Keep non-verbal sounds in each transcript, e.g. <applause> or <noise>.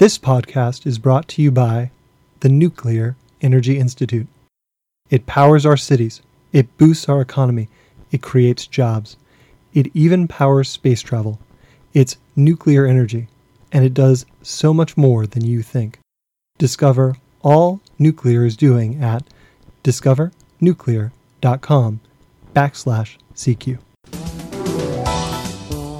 This podcast is brought to you by the Nuclear Energy Institute. It powers our cities, it boosts our economy, it creates jobs, it even powers space travel. It's nuclear energy, and it does so much more than you think. Discover all nuclear is doing at discovernuclear.com backslash CQ.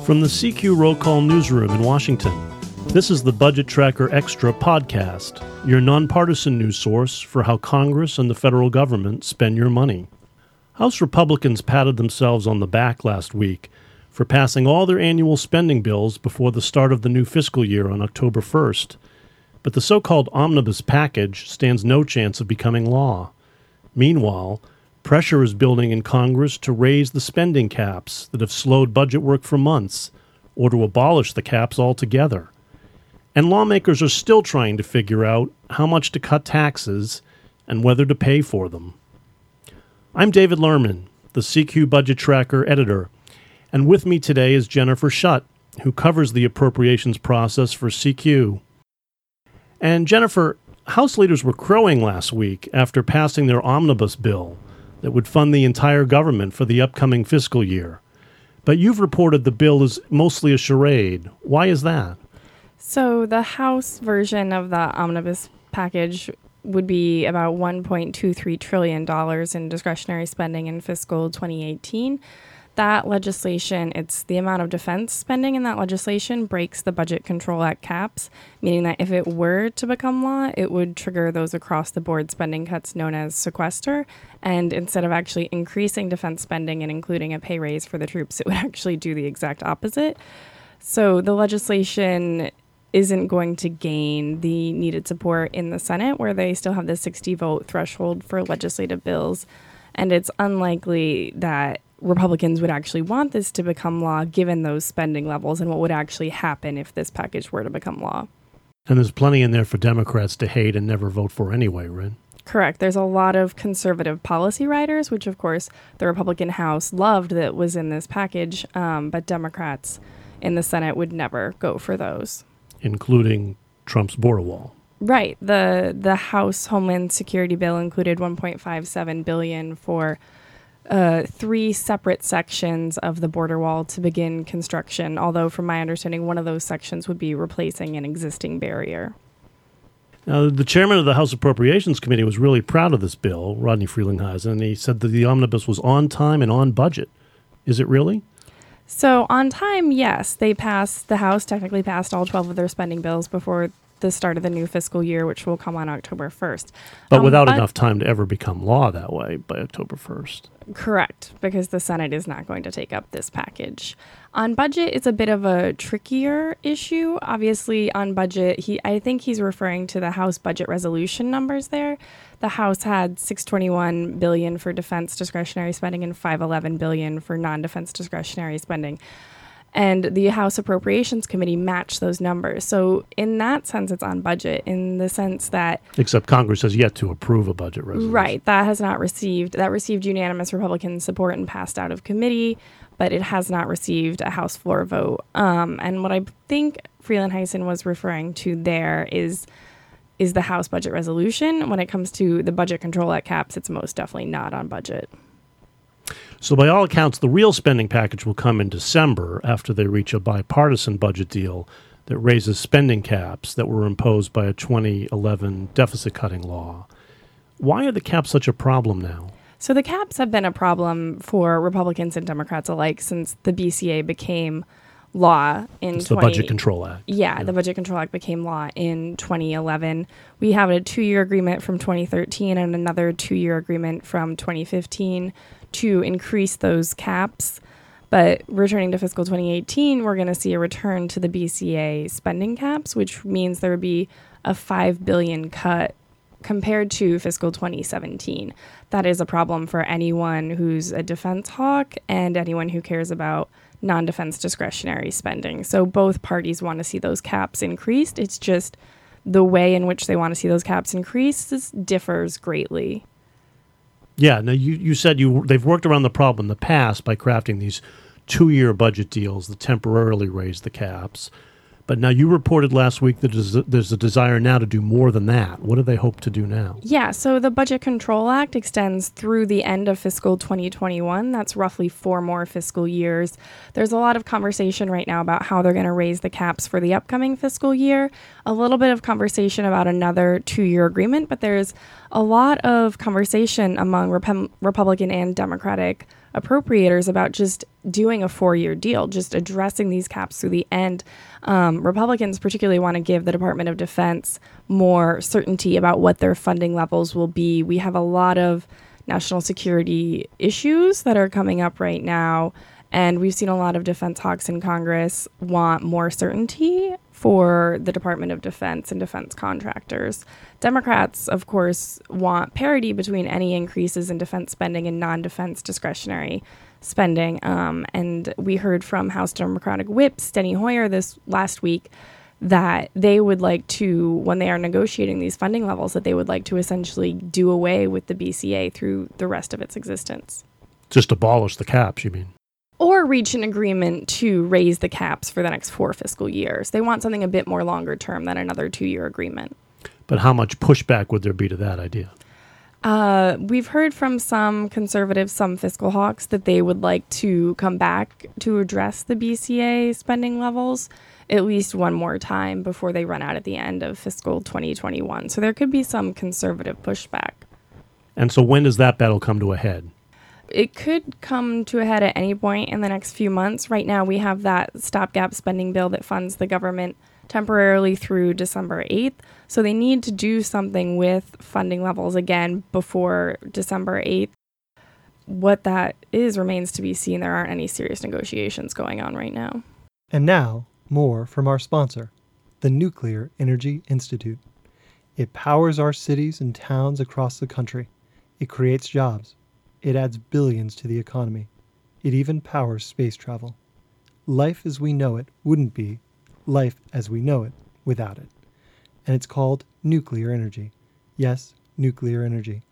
From the CQ Roll Call Newsroom in Washington, this is the Budget Tracker Extra podcast, your nonpartisan news source for how Congress and the federal government spend your money. House Republicans patted themselves on the back last week for passing all their annual spending bills before the start of the new fiscal year on October 1st. But the so called omnibus package stands no chance of becoming law. Meanwhile, pressure is building in Congress to raise the spending caps that have slowed budget work for months, or to abolish the caps altogether. And lawmakers are still trying to figure out how much to cut taxes and whether to pay for them. I'm David Lerman, the CQ Budget Tracker editor, and with me today is Jennifer Shutt, who covers the appropriations process for CQ. And Jennifer, House leaders were crowing last week after passing their omnibus bill that would fund the entire government for the upcoming fiscal year. But you've reported the bill is mostly a charade. Why is that? So, the House version of the omnibus package would be about $1.23 trillion in discretionary spending in fiscal 2018 that legislation, it's the amount of defense spending in that legislation breaks the Budget Control Act caps, meaning that if it were to become law, it would trigger those across the board spending cuts known as sequester. And instead of actually increasing defense spending and including a pay raise for the troops, it would <laughs> actually do the exact opposite. So the legislation isn't going to gain the needed support in the Senate, where they still have the 60 vote threshold for legislative bills. And it's unlikely that Republicans would actually want this to become law given those spending levels and what would actually happen if this package were to become law. And there's plenty in there for Democrats to hate and never vote for anyway, right? Correct. There's a lot of conservative policy riders, which of course the Republican House loved that was in this package, um, but Democrats in the Senate would never go for those, including Trump's border wall. Right. the The House Homeland Security bill included 1.57 billion for uh, three separate sections of the border wall to begin construction, although, from my understanding, one of those sections would be replacing an existing barrier. Now, the chairman of the House Appropriations Committee was really proud of this bill, Rodney Frelinghuysen, and he said that the omnibus was on time and on budget. Is it really? So, on time, yes. They passed, the House technically passed all 12 of their spending bills before the start of the new fiscal year, which will come on October 1st. But um, without but enough time to ever become law that way by October 1st. Correct, because the Senate is not going to take up this package. On budget, it's a bit of a trickier issue. Obviously, on budget, he I think he's referring to the House budget resolution numbers there. The House had 621 billion for defense discretionary spending and 511 billion for non-defense discretionary spending and the House Appropriations Committee matched those numbers. So, in that sense, it's on budget, in the sense that. Except Congress has yet to approve a budget resolution. Right. That has not received, that received unanimous Republican support and passed out of committee, but it has not received a House floor vote. Um, and what I think Frelinghuysen was referring to there is. Is the House budget resolution. When it comes to the Budget Control Act caps, it's most definitely not on budget. So, by all accounts, the real spending package will come in December after they reach a bipartisan budget deal that raises spending caps that were imposed by a 2011 deficit cutting law. Why are the caps such a problem now? So, the caps have been a problem for Republicans and Democrats alike since the BCA became law in it's 20, the Budget Control Act. Yeah, yeah, the Budget Control Act became law in 2011. We have a two year agreement from 2013 and another two year agreement from 2015 to increase those caps. But returning to fiscal 2018, we're going to see a return to the BCA spending caps, which means there would be a 5 billion cut compared to fiscal 2017. That is a problem for anyone who's a defense hawk and anyone who cares about non-defense discretionary spending. So both parties want to see those caps increased. It's just the way in which they want to see those caps increased differs greatly. Yeah, now you, you said you they've worked around the problem in the past by crafting these two year budget deals that temporarily raise the caps. But now you reported last week that there's a- desire now to do more than that. What do they hope to do now? Yeah, so the Budget Control Act extends through the end of fiscal 2021. That's roughly four more fiscal years. There's a lot of conversation right now about how they're going to raise the caps for the upcoming fiscal year. A little bit of conversation about another two year agreement, but there's a lot of conversation among Rep- Republican and Democratic appropriators about just doing a four year deal, just addressing these caps through the end. Um, Republicans particularly want to give the Department of Defense more certainty about what their funding levels will be. We have a lot of national security issues that are coming up right now. And we've seen a lot of defense hawks in Congress want more certainty for the Department of Defense and defense contractors. Democrats, of course, want parity between any increases in defense spending and non defense discretionary spending. Um, and we heard from House Democratic Whip Steny Hoyer this last week that they would like to, when they are negotiating these funding levels, that they would like to essentially do away with the BCA through the rest of its existence. Just abolish the caps, you mean? Or reach an agreement to raise the caps for the next four fiscal years. They want something a bit more longer term than another two year agreement. But how much pushback would there be to that idea? Uh, we've heard from some conservatives, some fiscal hawks, that they would like to come back to address the BCA spending levels at least one more time before they run out at the end of fiscal 2021. So there could be some conservative pushback. And so when does that battle come to a head? It could come to a head at any point in the next few months. Right now, we have that stopgap spending bill that funds the government temporarily through December 8th. So they need to do something with funding levels again before December 8th. What that is remains to be seen. There aren't any serious negotiations going on right now. And now, more from our sponsor, the Nuclear Energy Institute. It powers our cities and towns across the country. It creates jobs. It adds billions to the economy. It even powers space travel. Life as we know it wouldn't be life as we know it without it. And it's called nuclear energy. Yes, nuclear energy.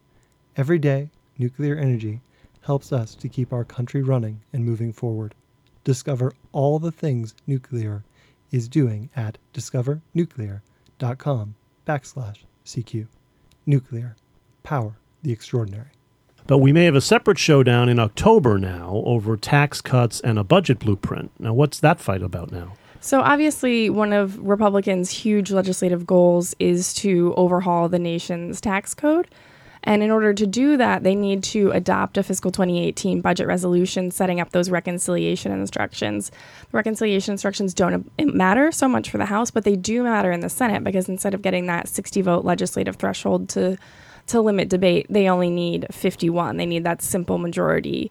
Every day, nuclear energy helps us to keep our country running and moving forward. Discover all the things nuclear is doing at discovernuclear.com backslash CQ. Nuclear. Power the extraordinary. But we may have a separate showdown in October now over tax cuts and a budget blueprint. Now, what's that fight about now? So, obviously, one of Republicans' huge legislative goals is to overhaul the nation's tax code. And in order to do that, they need to adopt a fiscal 2018 budget resolution setting up those reconciliation instructions. The reconciliation instructions don't matter so much for the House, but they do matter in the Senate because instead of getting that 60 vote legislative threshold to to limit debate, they only need 51. They need that simple majority.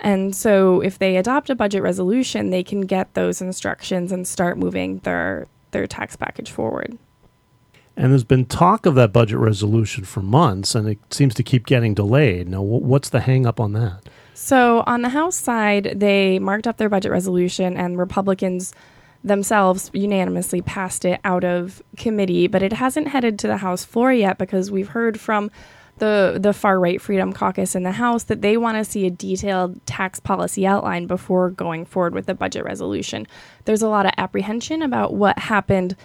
And so if they adopt a budget resolution, they can get those instructions and start moving their their tax package forward. And there's been talk of that budget resolution for months, and it seems to keep getting delayed. Now, what's the hang up on that? So, on the House side, they marked up their budget resolution, and Republicans themselves unanimously passed it out of committee, but it hasn't headed to the House floor yet because we've heard from the the far right Freedom Caucus in the House that they want to see a detailed tax policy outline before going forward with the budget resolution. There's a lot of apprehension about what happened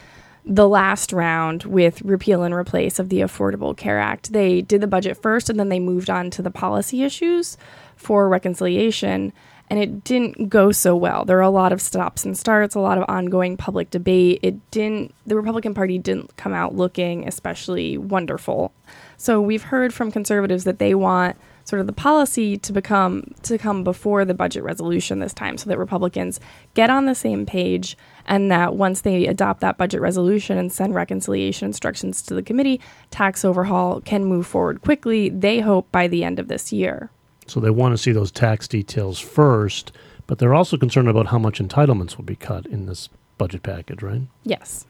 the last round with repeal and replace of the Affordable Care Act. They did the budget first and then they moved on to the policy issues for reconciliation and it didn't go so well. There are a lot of stops and starts, a lot of ongoing public debate. It didn't the Republican Party didn't come out looking especially wonderful. So we've heard from conservatives that they want sort of the policy to become to come before the budget resolution this time so that Republicans get on the same page and that once they adopt that budget resolution and send reconciliation instructions to the committee, tax overhaul can move forward quickly, they hope by the end of this year. So they want to see those tax details first, but they're also concerned about how much entitlements will be cut in this budget package, right? Yes.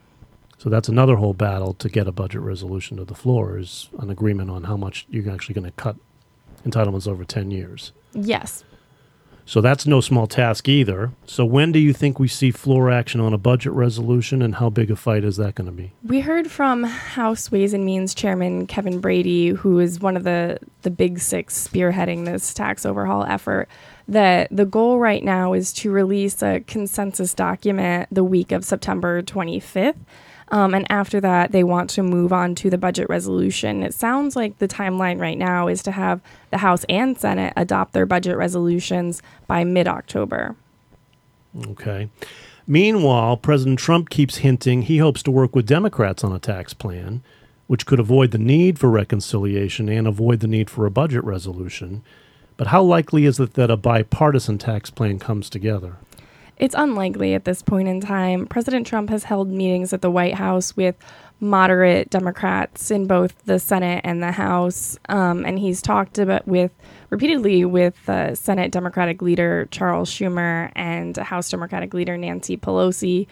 So that's another whole battle to get a budget resolution to the floor is an agreement on how much you're actually going to cut entitlements over 10 years. Yes. So that's no small task either. So when do you think we see floor action on a budget resolution and how big a fight is that going to be? We heard from House Ways and Means Chairman Kevin Brady, who is one of the, the big six spearheading this tax overhaul effort, that the goal right now is to release a consensus document the week of September 25th. Um, and after that, they want to move on to the budget resolution. It sounds like the timeline right now is to have the House and Senate adopt their budget resolutions by mid October. Okay. Meanwhile, President Trump keeps hinting he hopes to work with Democrats on a tax plan, which could avoid the need for reconciliation and avoid the need for a budget resolution. But how likely is it that a bipartisan tax plan comes together? It's unlikely at this point in time. President Trump has held meetings at the White House with moderate Democrats in both the Senate and the House, um, and he's talked about with repeatedly with uh, Senate Democratic leader Charles Schumer and House Democratic leader Nancy Pelosi.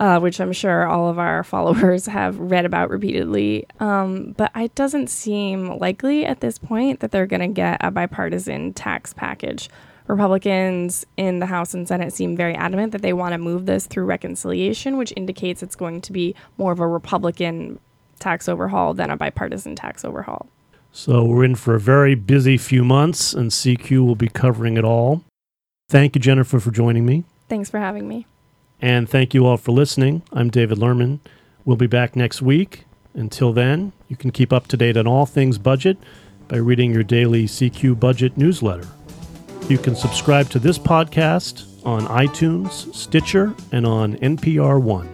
Uh, which I'm sure all of our <laughs> followers have read about repeatedly. Um, but it doesn't seem likely at this point that they're going to get a bipartisan tax package. Republicans in the House and Senate seem very adamant that they want to move this through reconciliation, which indicates it's going to be more of a Republican tax overhaul than a bipartisan tax overhaul. So we're in for a very busy few months, and CQ will be covering it all. Thank you, Jennifer, for joining me. Thanks for having me. And thank you all for listening. I'm David Lerman. We'll be back next week. Until then, you can keep up to date on all things budget by reading your daily CQ budget newsletter. You can subscribe to this podcast on iTunes, Stitcher, and on NPR One.